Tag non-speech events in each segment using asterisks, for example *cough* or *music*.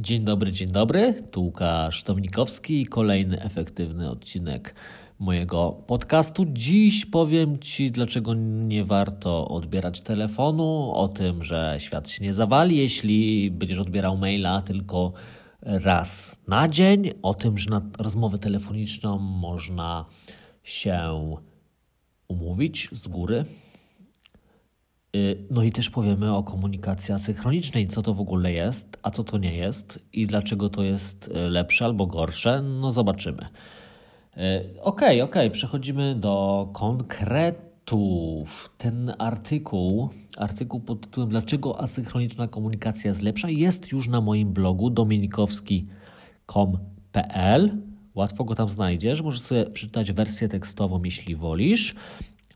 Dzień dobry, dzień dobry. Tu Łukasz Tomnikowski i kolejny efektywny odcinek mojego podcastu. Dziś powiem Ci, dlaczego nie warto odbierać telefonu, o tym, że świat się nie zawali, jeśli będziesz odbierał maila tylko raz na dzień, o tym, że na rozmowę telefoniczną można się umówić z góry, no i też powiemy o komunikacji asynchronicznej, co to w ogóle jest, a co to nie jest i dlaczego to jest y, lepsze albo gorsze. No zobaczymy. Y, okej, okej, okay, przechodzimy do konkretów. Ten artykuł, artykuł pod tytułem Dlaczego asynchroniczna komunikacja jest lepsza, jest już na moim blogu dominikowski.com.pl. Łatwo go tam znajdziesz. Możesz sobie przeczytać wersję tekstową, jeśli wolisz.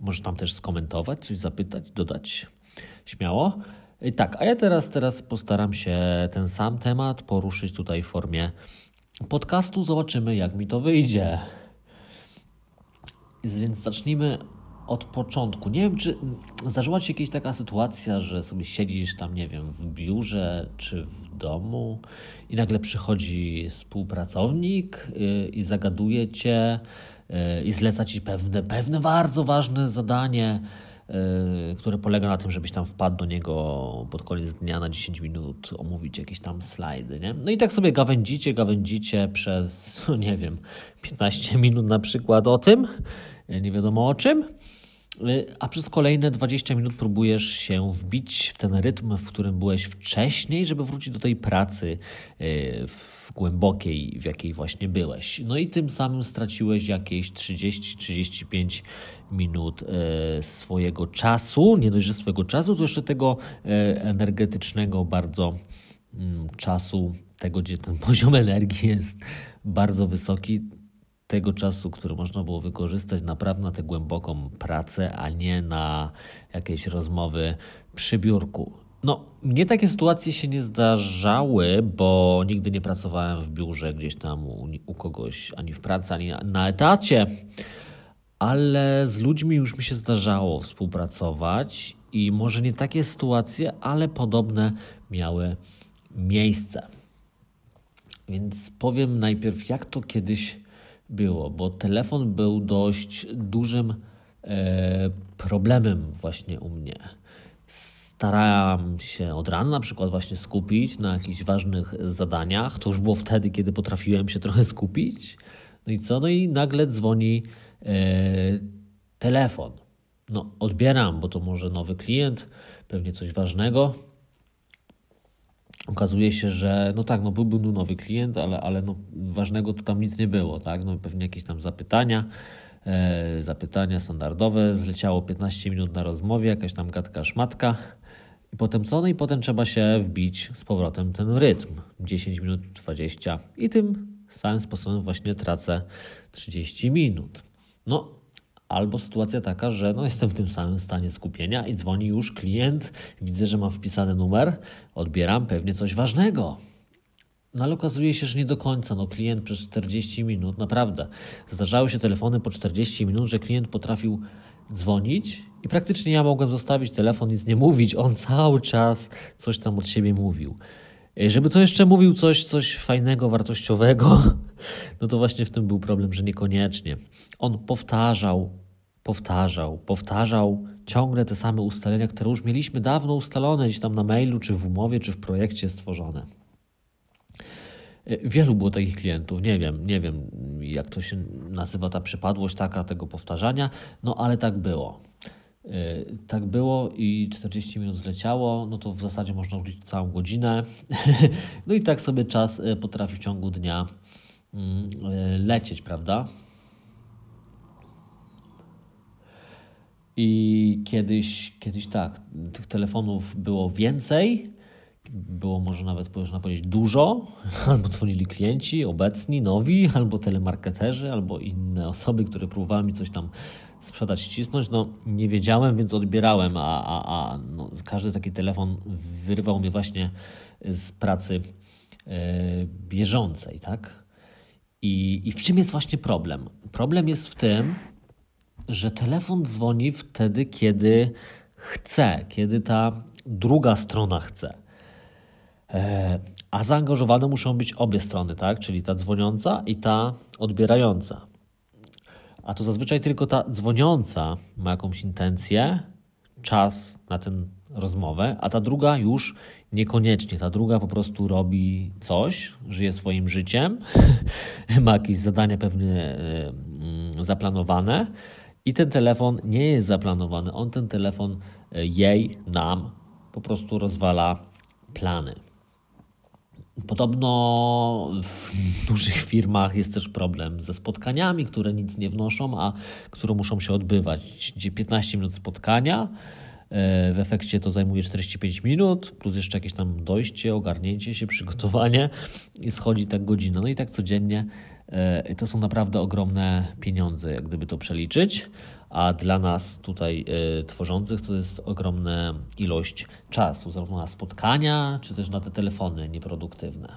Możesz tam też skomentować, coś zapytać, dodać. Śmiało. I tak, a ja teraz, teraz postaram się ten sam temat poruszyć tutaj w formie podcastu. Zobaczymy, jak mi to wyjdzie. Więc zacznijmy od początku. Nie wiem, czy zdarzyła Ci się jakaś taka sytuacja, że sobie siedzisz tam, nie wiem, w biurze czy w domu i nagle przychodzi współpracownik y, i zagaduje Cię i zleca Ci pewne, pewne bardzo ważne zadanie, y, które polega na tym, żebyś tam wpadł do niego pod koniec dnia na 10 minut, omówić jakieś tam slajdy, nie? No i tak sobie gawędzicie, gawędzicie przez, *laughs* nie wiem, 15 minut na przykład o tym, nie wiadomo o czym. Y, a przez kolejne 20 minut próbujesz się wbić w ten rytm, w którym byłeś wcześniej, żeby wrócić do tej pracy y, w głębokiej, w jakiej właśnie byłeś. No i tym samym straciłeś jakieś 30-35 minut y, swojego czasu. Nie dość, że swojego czasu, to jeszcze tego energetycznego bardzo mm, czasu, tego, gdzie ten *laughs* poziom energii jest bardzo wysoki tego czasu, który można było wykorzystać naprawdę na tę głęboką pracę, a nie na jakieś rozmowy przy biurku. No, mnie takie sytuacje się nie zdarzały, bo nigdy nie pracowałem w biurze gdzieś tam u, u kogoś, ani w pracy, ani na, na etacie, ale z ludźmi już mi się zdarzało współpracować i może nie takie sytuacje, ale podobne miały miejsce. Więc powiem najpierw, jak to kiedyś było, bo telefon był dość dużym e, problemem właśnie u mnie. Starałem się od rana na przykład właśnie skupić na jakichś ważnych zadaniach. To już było wtedy, kiedy potrafiłem się trochę skupić. No i co? No i nagle dzwoni e, telefon. No, odbieram, bo to może nowy klient, pewnie coś ważnego okazuje się, że no tak, no był, był nowy klient, ale, ale no ważnego tu tam nic nie było, tak? No pewnie jakieś tam zapytania, e, zapytania standardowe, zleciało 15 minut na rozmowie, jakaś tam gadka szmatka i potem co? No i potem trzeba się wbić z powrotem ten rytm, 10 minut, 20 i tym samym sposobem właśnie tracę 30 minut. No Albo sytuacja taka, że no jestem w tym samym stanie skupienia i dzwoni już klient, widzę, że ma wpisany numer, odbieram pewnie coś ważnego. No ale okazuje się, że nie do końca. No klient przez 40 minut, naprawdę. Zdarzały się telefony po 40 minut, że klient potrafił dzwonić i praktycznie ja mogłem zostawić telefon, nic nie mówić. On cały czas coś tam od siebie mówił. Żeby to jeszcze mówił coś, coś fajnego, wartościowego, *laughs* no to właśnie w tym był problem, że niekoniecznie. On powtarzał, powtarzał, powtarzał ciągle te same ustalenia, które już mieliśmy dawno ustalone gdzieś tam na mailu, czy w umowie, czy w projekcie stworzone. Wielu było takich klientów, nie wiem, nie wiem jak to się nazywa ta przypadłość taka tego powtarzania, no ale tak było. Tak było i 40 minut zleciało, no to w zasadzie można użyć całą godzinę. *laughs* No i tak sobie czas e, potrafi w ciągu dnia mm, e, lecieć, prawda? I kiedyś, kiedyś tak, tych telefonów było więcej, było może nawet można powiedzieć dużo, *laughs* albo dzwonili klienci obecni, nowi, albo telemarketerzy, albo inne osoby, które próbowały mi coś tam sprzedać, ścisnąć. No nie wiedziałem, więc odbierałem, a, a, a no, każdy taki telefon wyrywał mnie właśnie z pracy yy, bieżącej, tak? I, I w czym jest właśnie problem? Problem jest w tym, że telefon dzwoni wtedy, kiedy chce, kiedy ta druga strona chce. E, A zaangażowane muszą być obie strony, tak? Czyli ta dzwoniąca i ta odbierająca. A to zazwyczaj tylko ta dzwoniąca ma jakąś intencję, czas na tę rozmowę, a ta druga już niekoniecznie. Ta druga po prostu robi coś, żyje swoim życiem, *laughs* ma jakieś zadania pewnie y, zaplanowane i ten telefon nie jest zaplanowany. On ten telefon y, jej, nam po prostu rozwala plany. Podobno w dużych firmach jest też problem ze spotkaniami, które nic nie wnoszą, a które muszą się odbywać. Gdzie 15 minut spotkania, e, w efekcie to zajmuje 45 minut, plus jeszcze jakieś tam dojście, ogarnięcie się, przygotowanie i schodzi tak godzina. No i tak codziennie e, to są naprawdę ogromne pieniądze, jak gdyby to przeliczyć a dla nas tutaj y, tworzących to jest ogromna ilość czasu, zarówno na spotkania, czy też na te telefony nieproduktywne.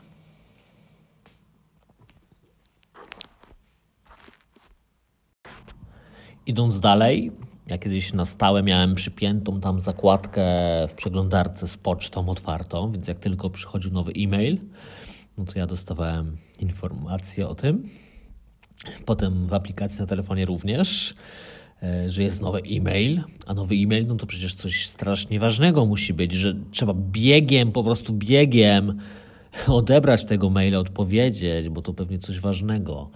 Idąc dalej, ja kiedyś na stałe miałem przypiętą tam zakładkę w przeglądarce z pocztą otwartą, więc jak tylko przychodził nowy e-mail, no to ja dostawałem informację o tym. Potem w aplikacji na telefonie również. E, że jest nowy e-mail, a nowy e-mail, no to przecież coś strasznie ważnego musi być, że trzeba biegiem, po prostu biegiem *laughs* odebrać tego maila, odpowiedzieć, bo to pewnie coś ważnego.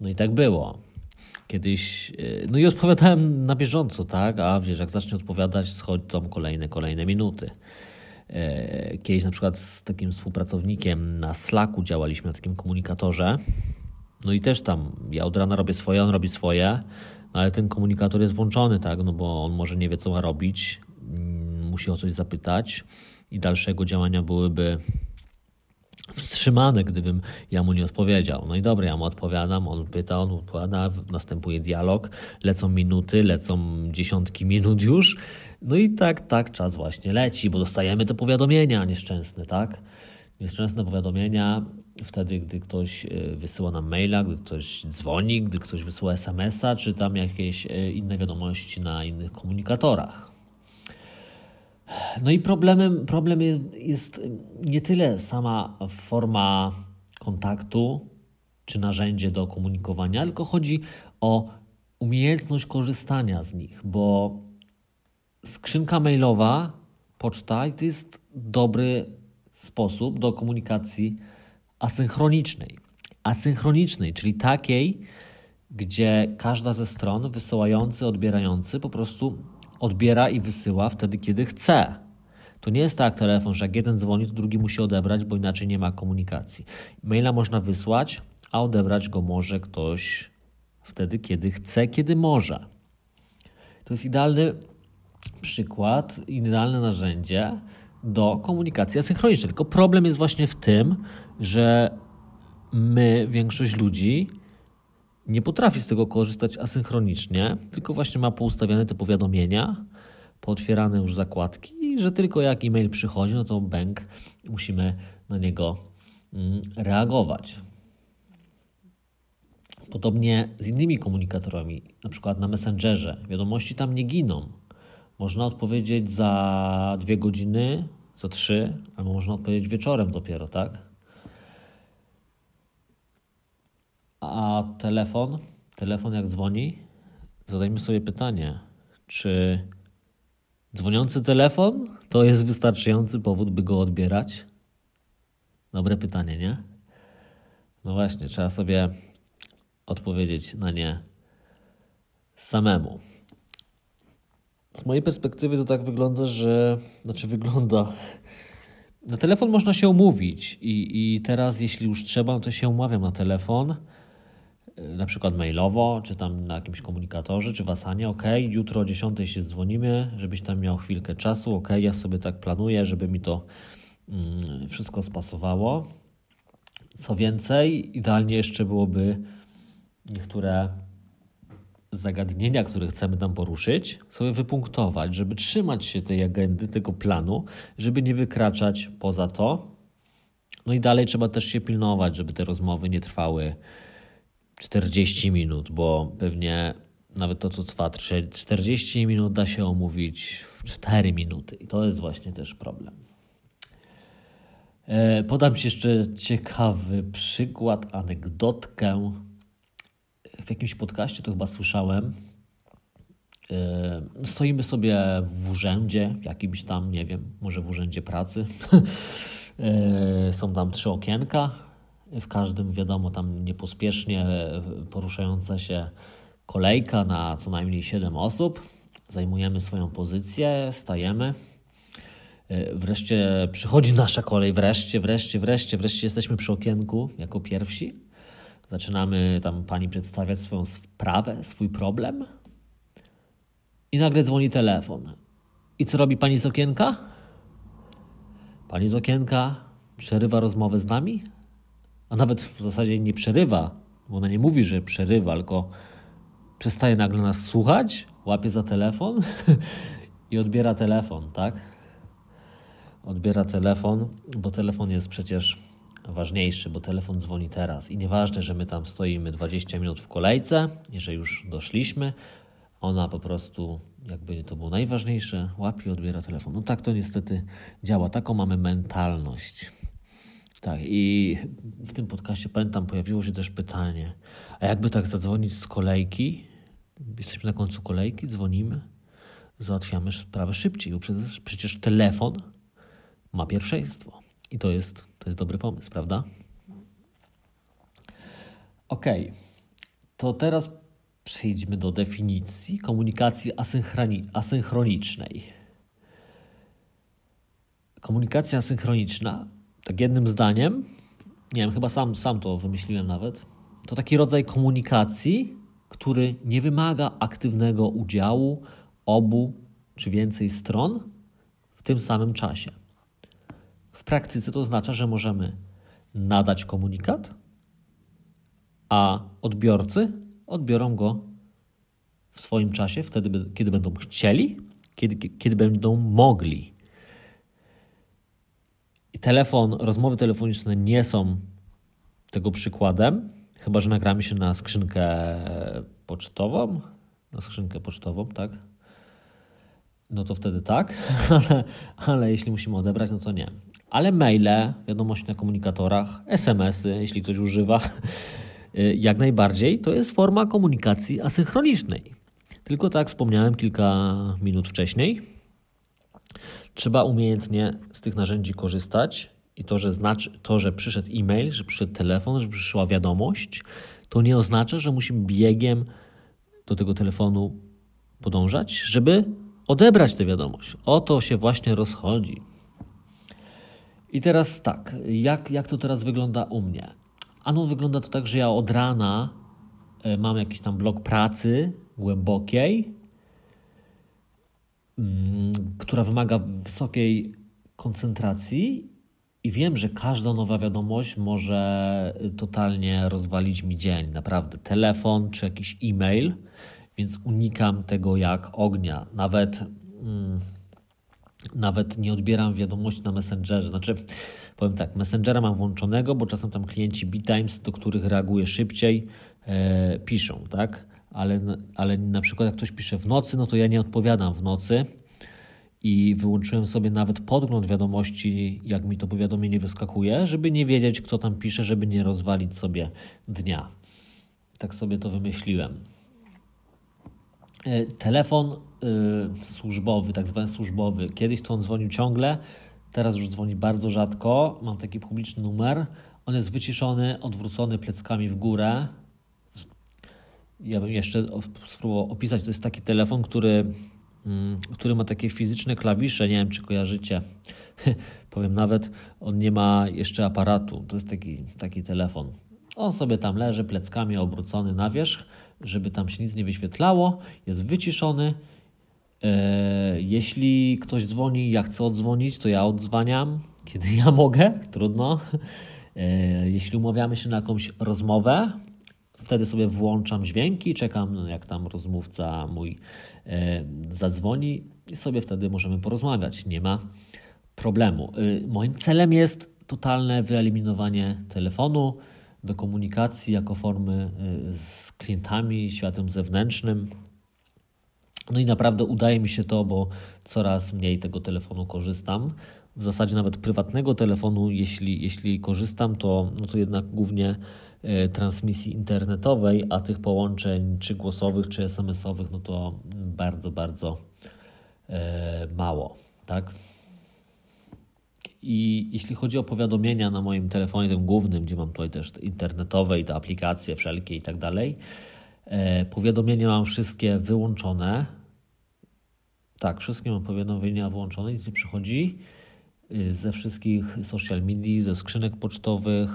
No i tak było. Kiedyś, e, no i odpowiadałem na bieżąco, tak, a wiesz, jak zacznie odpowiadać, schodzą kolejne, kolejne minuty. E, kiedyś na przykład z takim współpracownikiem na Slacku działaliśmy na takim komunikatorze. No i też tam ja od rana robię swoje, on robi swoje ale ten komunikator jest włączony, tak, no bo on może nie wie, co ma robić, mm, musi o coś zapytać i dalszego działania byłyby wstrzymane, gdybym ja mu nie odpowiedział. No i dobra, ja mu odpowiadam, on pyta, on odpowiada, następuje dialog, lecą minuty, lecą dziesiątki minut już. No i tak, tak czas właśnie leci, bo dostajemy te powiadomienia nieszczęsne, tak? Nieszczęsne powiadomienia wtedy, gdy ktoś e, wysyła nam maila, gdy ktoś dzwoni, gdy ktoś wysyła SMS-a, czy tam jakieś e, inne wiadomości na innych komunikatorach. No i problemem, problem jest nie tyle sama forma kontaktu czy narzędzie do komunikowania, tylko chodzi o umiejętność korzystania z nich, bo skrzynka mailowa, poczta to jest dobry sposób do komunikacji asynchronicznej. Asynchronicznej, czyli takiej, gdzie każda ze stron, wysyłający, odbierający, po prostu odbiera i wysyła wtedy, kiedy chce. To nie jest tak telefon, że jak jeden dzwoni, to drugi musi odebrać, bo inaczej nie ma komunikacji. Maila można wysłać, a odebrać go może ktoś wtedy, kiedy chce, kiedy może. To jest idealny przykład, idealne narzędzie do komunikacji asynchronicznej. Tylko problem jest właśnie w tym, że my, większość ludzi, nie potrafi z tego korzystać asynchronicznie, tylko właśnie ma poustawiane te powiadomienia, pootwierane już zakładki i że tylko jak e-mail przychodzi, no to bęk, musimy na niego mm, reagować. Podobnie z innymi komunikatorami, na przykład na Messengerze. Wiadomości tam nie giną. Można odpowiedzieć za dwie godziny, za trzy, albo można odpowiedzieć wieczorem dopiero, tak? A telefon, telefon jak dzwoni, zadajmy sobie pytanie, czy dzwoniący telefon to jest wystarczający powód, by go odbierać? Dobre pytanie, nie? No właśnie, trzeba sobie odpowiedzieć na nie samemu. Z mojej perspektywy to tak wygląda, że. Znaczy, wygląda. Na telefon można się umówić, i, i teraz, jeśli już trzeba, to się umawiam na telefon, na przykład mailowo, czy tam na jakimś komunikatorze, czy w Asanie. Ok, jutro o 10 się dzwonimy, żebyś tam miał chwilkę czasu. Ok, ja sobie tak planuję, żeby mi to mm, wszystko spasowało. Co więcej, idealnie jeszcze byłoby niektóre zagadnienia, które chcemy tam poruszyć, sobie wypunktować, żeby trzymać się tej agendy, tego planu, żeby nie wykraczać poza to. No i dalej trzeba też się pilnować, żeby te rozmowy nie trwały 40 minut, bo pewnie nawet to, co trwa 40 minut, da się omówić w 4 minuty. I to jest właśnie też problem. E, podam Ci jeszcze ciekawy przykład, anegdotkę. W jakimś podcaście to chyba słyszałem. E, stoimy sobie w urzędzie, jakimś tam, nie wiem, może w urzędzie pracy. *laughs* E, są tam trzy okienka. W każdym, wiadomo, tam niepospiesznie poruszająca się kolejka na co najmniej 7 osób. Zajmujemy swoją pozycję, stajemy. E, wreszcie przychodzi nasza kolej, wreszcie, wreszcie, wreszcie, wreszcie jesteśmy przy okienku jako pierwsi. Zaczynamy tam pani przedstawiać swoją sprawę, swój problem. I nagle dzwoni telefon. I co robi pani z okienka? Pani z okienka przerywa rozmowę z nami, a nawet w zasadzie nie przerywa, bo ona nie mówi, że przerywa, tylko przestaje nagle nas słuchać, łapie za telefon *laughs* i odbiera telefon, tak? Odbiera telefon, bo telefon jest przecież ważniejszy, bo telefon dzwoni teraz. I nieważne, że my tam stoimy 20 minut w kolejce, jeżeli już doszliśmy, ona po prostu, jakby to było najważniejsze, łapie, odbiera telefon. No tak to niestety działa. Taką mamy mentalność. Tak, i w tym podcaście pamiętam, pojawiło się też pytanie, a jakby tak zadzwonić z kolejki, jesteśmy na końcu kolejki, dzwonimy, załatwiamy sprawę szybciej, bo przecież, przecież telefon ma pierwszeństwo. I to jest, to jest dobry pomysł, prawda? Ok, to teraz przejdźmy do definicji komunikacji asynchronicznej. Komunikacja asynchroniczna, tak jednym zdaniem, nie wiem, chyba sam, sam to wymyśliłem nawet, to taki rodzaj komunikacji, który nie wymaga aktywnego udziału obu czy więcej stron w tym samym czasie. W praktyce to oznacza, że możemy nadać komunikat, a odbiorcy odbiorą go w swoim czasie, wtedy, kiedy będą chcieli, kiedy, kiedy będą mogli. Telefon, rozmowy telefoniczne nie są tego przykładem, chyba że nagramy się na skrzynkę pocztową. Na skrzynkę pocztową, tak? No to wtedy tak, *laughs* ale, ale jeśli musimy odebrać, no to nie. Ale maile, wiadomości na komunikatorach, SMS-y, jeśli ktoś używa, *laughs* jak najbardziej to jest forma komunikacji asynchronicznej. Tylko tak wspomniałem kilka minut wcześniej. Trzeba umiejętnie z tych narzędzi korzystać i to, że, znaczy, to, że przyszedł e-mail, że przyszedł telefon, że przyszła wiadomość, to nie oznacza, że musimy biegiem do tego telefonu podążać, żeby odebrać tę wiadomość. O to się właśnie rozchodzi. I teraz tak, jak, jak to teraz wygląda u mnie? Ano wygląda to tak, że ja od rana e, mam jakiś tam blok pracy głębokiej, która wymaga wysokiej koncentracji i wiem, że każda nowa wiadomość może totalnie rozwalić mi dzień. Naprawdę, telefon czy jakiś e-mail, więc unikam tego jak ognia. Nawet. Mm, nawet nie odbieram wiadomości na Messengerze. Znaczy, powiem tak, Messengera mam włączonego, bo czasem tam klienci BeTimes, do których reaguję szybciej, e, piszą, tak? Ale, ale na przykład jak ktoś pisze w nocy, no to ja nie odpowiadam w nocy i wyłączyłem sobie nawet podgląd wiadomości, jak mi to powiadomienie wyskakuje, żeby nie wiedzieć, kto tam pisze, żeby nie rozwalić sobie dnia. Tak sobie to wymyśliłem. E, telefon y, służbowy, tak zwany służbowy. Kiedyś to on dzwonił ciągle, teraz już dzwoni bardzo rzadko. Mam taki publiczny numer. On jest wyciszony, odwrócony pleckami w górę. Ja bym jeszcze spróbował opisać. To jest taki telefon, który, mm, który ma takie fizyczne klawisze. Nie wiem, czy kojarzycie. *laughs* Powiem nawet, on nie ma jeszcze aparatu. To jest taki, taki telefon. On sobie tam leży, pleckami obrócony na wierzch żeby tam się nic nie wyświetlało, jest wyciszony. E, jeśli ktoś dzwoni, ja chcę odzwonić, to ja odzwaniam, kiedy *laughs* ja mogę, trudno. E, jeśli umawiamy się na jakąś rozmowę, wtedy sobie włączam dźwięki, czekam, jak tam rozmówca mój e, zadzwoni i sobie wtedy możemy porozmawiać. Nie ma problemu. Moim celem jest totalne wyeliminowanie telefonu do komunikacji jako formy z klientami, światem zewnętrznym. No i naprawdę udaje mi się to, bo coraz mniej tego telefonu korzystam. w zasadzie nawet prywatnego telefonu, jeśli, jeśli korzystam, to, no to jednak głównie e, transmisji internetowej, a tych połączeń czy głosowych, czy SMS-owych, no to bardzo, bardzo e, mało, tak? I jeśli chodzi o powiadomienia na moim telefonie, tym głównym, gdzie mam tutaj też internetowe i te aplikacje wszelkie i tak dalej, e, powiadomienia mam wszystkie wyłączone. Tak, wszystkie mam powiadomienia włączone, nic nie przychodzi. Y, ze wszystkich social media, ze skrzynek pocztowych.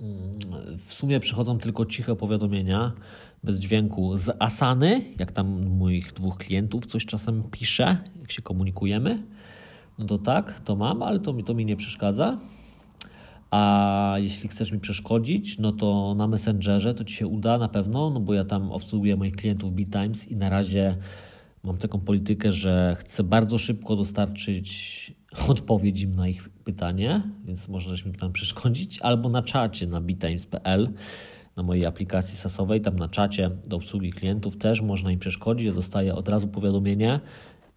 Mm, w sumie przychodzą tylko ciche powiadomienia bez dźwięku z Asany, jak tam moich dwóch klientów coś czasem pisze, jak się komunikujemy. No to tak, to mam, ale to mi, to mi nie przeszkadza. A jeśli chcesz mi przeszkodzić, no to na Messengerze to ci się uda na pewno, no bo ja tam obsługuję moich klientów BitTimes i na razie mam taką politykę, że chcę bardzo szybko dostarczyć odpowiedź im na ich pytanie, więc możesz mi tam przeszkodzić, albo na czacie na bitimes.pl, na mojej aplikacji sasowej, tam na czacie do obsługi klientów też można im przeszkodzić. Ja dostaję od razu powiadomienie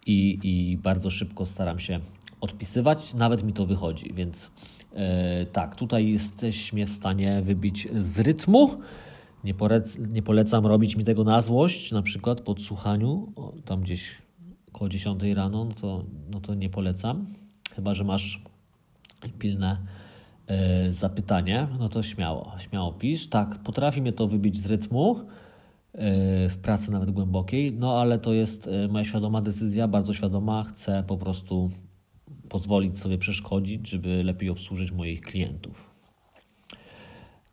i, i bardzo szybko staram się odpisywać, nawet mi to wychodzi, więc yy, tak, tutaj jesteśmy w stanie wybić z rytmu. Nie, nie polecam robić mi tego na złość, na przykład po odsłuchaniu, tam gdzieś około 10 rano, no to, no to nie polecam. Chyba, że masz pilne y, zapytanie, no to śmiało, śmiało pisz. Tak, potrafi mnie to wybić z rytmu y, w pracy nawet głębokiej, no ale to jest y, moja świadoma decyzja, bardzo świadoma. Chcę po prostu pozwolić sobie przeszkodzić, żeby lepiej obsłużyć moich klientów.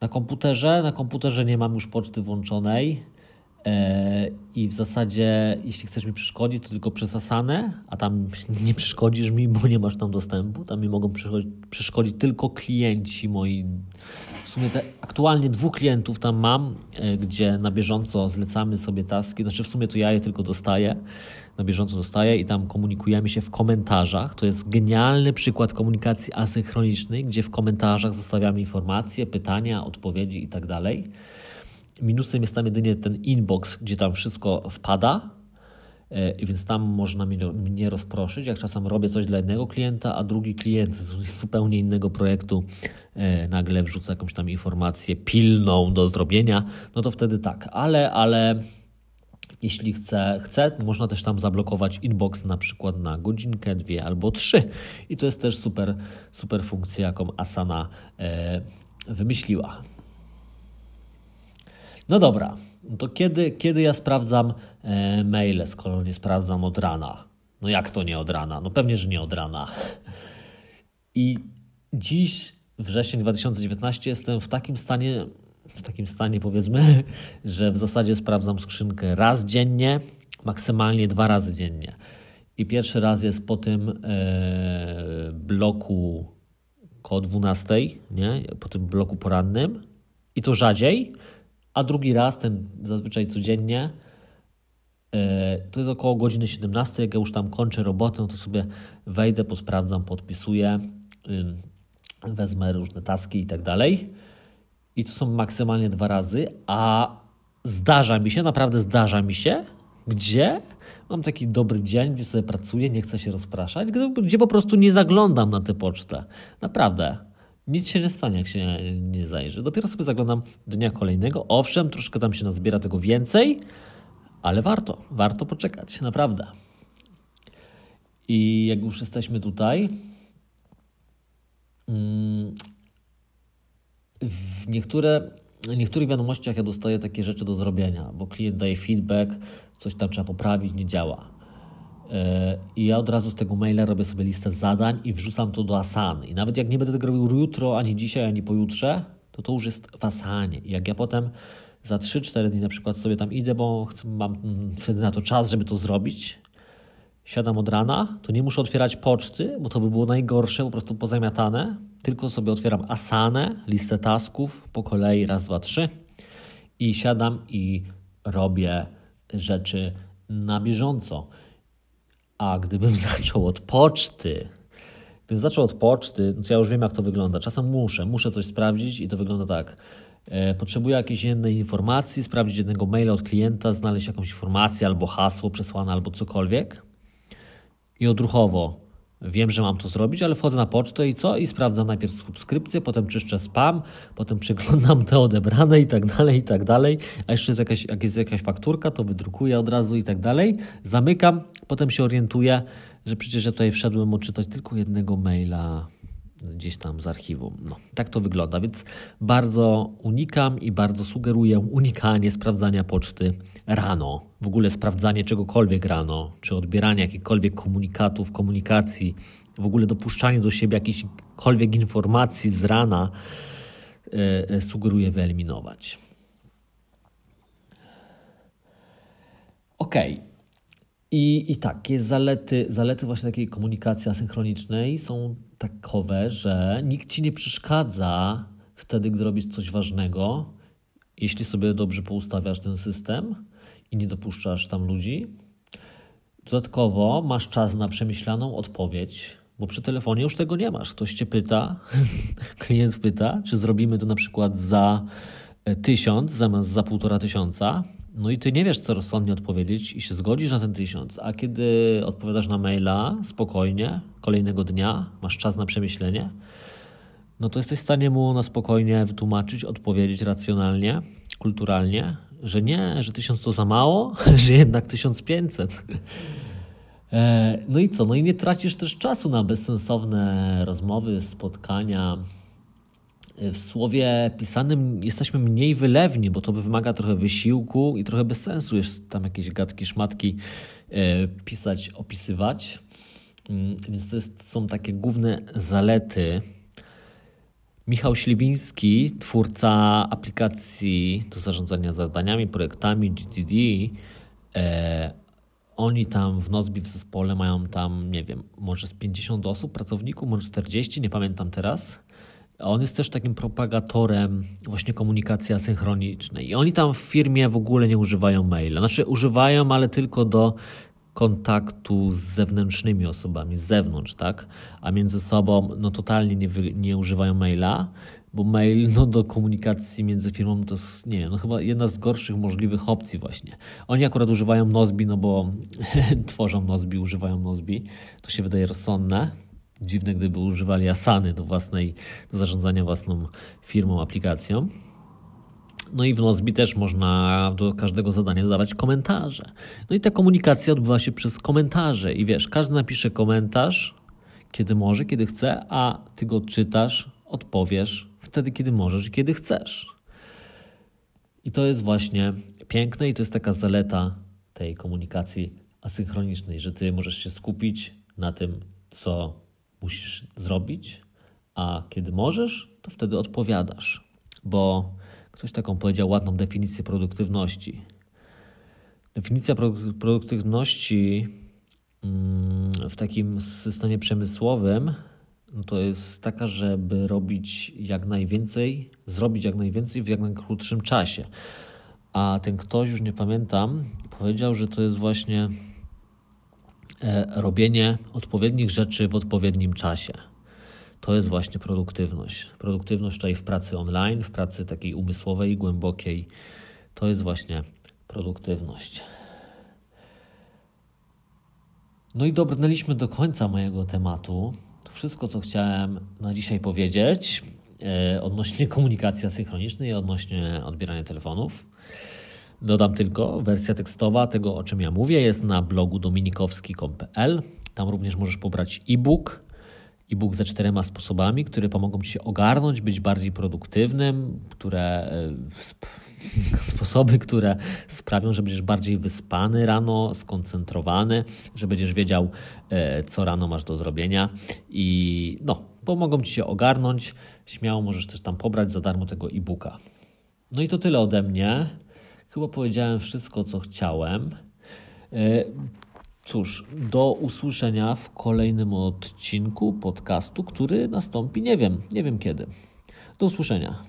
Na komputerze, na komputerze nie mam już poczty włączonej. E, I w zasadzie, jeśli chcesz mi przeszkodzić, to tylko przez Asanę, a tam *laughs* nie przeszkodzisz mi, bo nie masz tam dostępu. Tam mi mogą przeszkodzić tylko klienci moi. W sumie te aktualnie dwóch klientów tam mam, e, gdzie na bieżąco zlecamy sobie taski. Znaczy, w sumie to ja je tylko dostaję, na bieżąco dostaję i tam komunikujemy się w komentarzach. To jest genialny przykład komunikacji asynchronicznej, gdzie w komentarzach zostawiamy informacje, pytania, odpowiedzi itd. Minusem jest tam jedynie ten inbox, gdzie tam wszystko wpada, e, więc tam można mnie rozproszyć. Jak czasem robię coś dla jednego klienta, a drugi klient z zupełnie innego projektu e, nagle wrzuca jakąś tam informację pilną do zrobienia, no to wtedy tak, ale, ale jeśli chce, chce, można też tam zablokować inbox na przykład na godzinkę, dwie albo trzy. I to jest też super, super funkcja, jaką Asana e, wymyśliła. No dobra, to kiedy, kiedy ja sprawdzam e, maile, skoro nie sprawdzam od rana? No jak to nie od rana? No pewnie, że nie od rana. I dziś, wrzesień 2019, jestem w takim stanie, w takim stanie powiedzmy, *laughs* że w zasadzie sprawdzam skrzynkę raz dziennie, maksymalnie dwa razy dziennie. I pierwszy raz jest po tym e, bloku koło 12, nie? po tym bloku porannym i to rzadziej, a drugi raz, ten zazwyczaj codziennie, e, to jest około godziny 17. Jak ja już tam kończę robotę, no to sobie wejdę, posprawdzam, podpisuję, wezmę różne taski i tak dalej. I to są maksymalnie dwa razy, a zdarza mi się, naprawdę zdarza mi się, gdzie mam taki dobry dzień, gdzie sobie pracuję, nie chcę się rozpraszać, gdzie po prostu nie zaglądam na tę pocztę. Naprawdę nic się nie stanie, jak się nie zajrzy. Dopiero sobie zaglądam dnia kolejnego. Owszem, troszkę tam się nazbiera tego więcej, ale warto, warto poczekać, naprawdę. I jak już jesteśmy tutaj, mm, w niektóre, niektórych wiadomościach ja dostaję takie rzeczy do zrobienia, bo klient daje feedback, coś tam trzeba poprawić, nie działa. I ja od razu z tego maila robię sobie listę zadań i wrzucam to do Asany. I nawet jak nie będę tego robił jutro, ani dzisiaj, ani pojutrze, to to już jest w Asanie. I jak ja potem za 3-4 dni na przykład sobie tam idę, bo mam wtedy na to czas, żeby to zrobić, siadam od rana, to nie muszę otwierać poczty, bo to by było najgorsze, po prostu pozamiatane, tylko sobie otwieram Asanę, listę tasków po kolei, raz, dwa, trzy i siadam i robię rzeczy na bieżąco. A gdybym *laughs* zaczął od poczty, gdybym zaczął od poczty, no to ja już wiem, jak to wygląda. Czasem muszę, muszę coś sprawdzić i to wygląda tak. E, potrzebuję jakiejś jednej informacji, sprawdzić jednego maila od klienta, znaleźć jakąś informację albo hasło przesłane, albo cokolwiek. I odruchowo Wiem, że mam to zrobić, ale wchodzę na pocztę i co? I sprawdzam najpierw subskrypcję, potem czyszczę spam, potem przeglądam te odebrane i tak dalej, i tak dalej. A jeszcze jest jakaś, jak jest jakaś fakturka, to wydrukuję od razu i tak dalej. Zamykam, potem się orientuję, że przecież ja tutaj wszedłem odczytać tylko jednego maila gdzieś tam z archiwum. No, tak to wygląda, więc bardzo unikam i bardzo sugeruję unikanie sprawdzania poczty rano. W ogóle sprawdzanie czegokolwiek rano, czy odbieranie jakichkolwiek komunikatów, komunikacji, w ogóle dopuszczanie do siebie jakichkolwiek informacji z rana yy, sugeruję wyeliminować. Okej. Okay. I, I tak, jest zalety, zalety właśnie takiej komunikacji asynchronicznej są takowe, że nikt ci nie przeszkadza wtedy, gdy robisz coś ważnego, jeśli sobie dobrze poustawiasz ten system i nie dopuszczasz tam ludzi. Dodatkowo masz czas na przemyślaną odpowiedź, bo przy telefonie już tego nie masz. Ktoś cię pyta, *laughs* klient pyta, czy zrobimy to na przykład za e, tysiąc zamiast za półtora tysiąca no i ty nie wiesz, co rozsądnie odpowiedzieć i się zgodzisz na ten tysiąc, a kiedy odpowiadasz na maila spokojnie, kolejnego dnia, masz czas na przemyślenie, no to jesteś w stanie mu na spokojnie wytłumaczyć, odpowiedzieć racjonalnie, kulturalnie, że nie, że tysiąc to za mało, *laughs* że jednak 1500. E, no i co? No i nie tracisz też czasu na bezsensowne rozmowy, spotkania, w słowie pisanym jesteśmy mniej wylewni, bo to wymaga trochę wysiłku i trochę bez sensu jest tam jakieś gadki, szmatki e, pisać, opisywać. Mm, więc to jest, są takie główne zalety. Michał Śliwiński, twórca aplikacji do zarządzania zadaniami, projektami GTD, e, oni tam w Nozbi w zespole mają tam, nie wiem, może z 50 osób, pracowników, może 40, nie pamiętam teraz on jest też takim propagatorem właśnie komunikacji asynchronicznej. I oni tam w firmie w ogóle nie używają maila. Znaczy używają, ale tylko do kontaktu z zewnętrznymi osobami, z zewnątrz, tak? A między sobą no totalnie nie, nie używają maila, bo mail no, do komunikacji między firmą to jest, nie wiem, no chyba jedna z gorszych możliwych opcji właśnie. Oni akurat używają Nozbi, no bo *laughs* tworzą Nozbi, używają Nozbi. To się wydaje rozsądne Dziwne, gdyby używali Asany do własnej, do zarządzania własną firmą, aplikacją. No i w Nozbi też można do każdego zadania dodawać komentarze. No i ta komunikacja odbywa się przez komentarze. I wiesz, każdy napisze komentarz, kiedy może, kiedy chce, a ty go czytasz, odpowiesz wtedy, kiedy możesz i kiedy chcesz. I to jest właśnie piękne i to jest taka zaleta tej komunikacji asynchronicznej, że ty możesz się skupić na tym, co musisz zrobić, a kiedy możesz, to wtedy odpowiadasz. Bo ktoś taką powiedział ładną definicję produktywności. Definicja produktywności mm, w takim systemie przemysłowym no to jest taka, żeby robić jak najwięcej, zrobić jak najwięcej w jak najkrótszym czasie. A ten ktoś, już nie pamiętam, powiedział, że to jest właśnie robienie odpowiednich rzeczy w odpowiednim czasie. To jest właśnie produktywność. Produktywność tutaj w pracy online, w pracy takiej umysłowej, głębokiej. To jest właśnie produktywność. No i dobrnęliśmy do końca mojego tematu. To wszystko, co chciałem na dzisiaj powiedzieć e, odnośnie *laughs* komunikacji asynchronicznej, odnośnie odbierania telefonów. Dodam tylko, wersja tekstowa tego, o czym ja mówię, jest na blogu dominikowski.pl. Tam również możesz pobrać e-book, e-book ze czterema sposobami, które pomogą Ci się ogarnąć, być bardziej produktywnym, które e, *laughs* sposoby, które sprawią, że będziesz bardziej wyspany rano, skoncentrowany, że będziesz wiedział, e, co rano masz do zrobienia i no, pomogą Ci się ogarnąć. Śmiało możesz też tam pobrać za darmo tego e-booka. No i to tyle ode mnie. Chyba powiedziałem wszystko, co chciałem. E, cóż, do usłyszenia w kolejnym odcinku podcastu, który nastąpi, nie wiem, nie wiem kiedy. Do usłyszenia.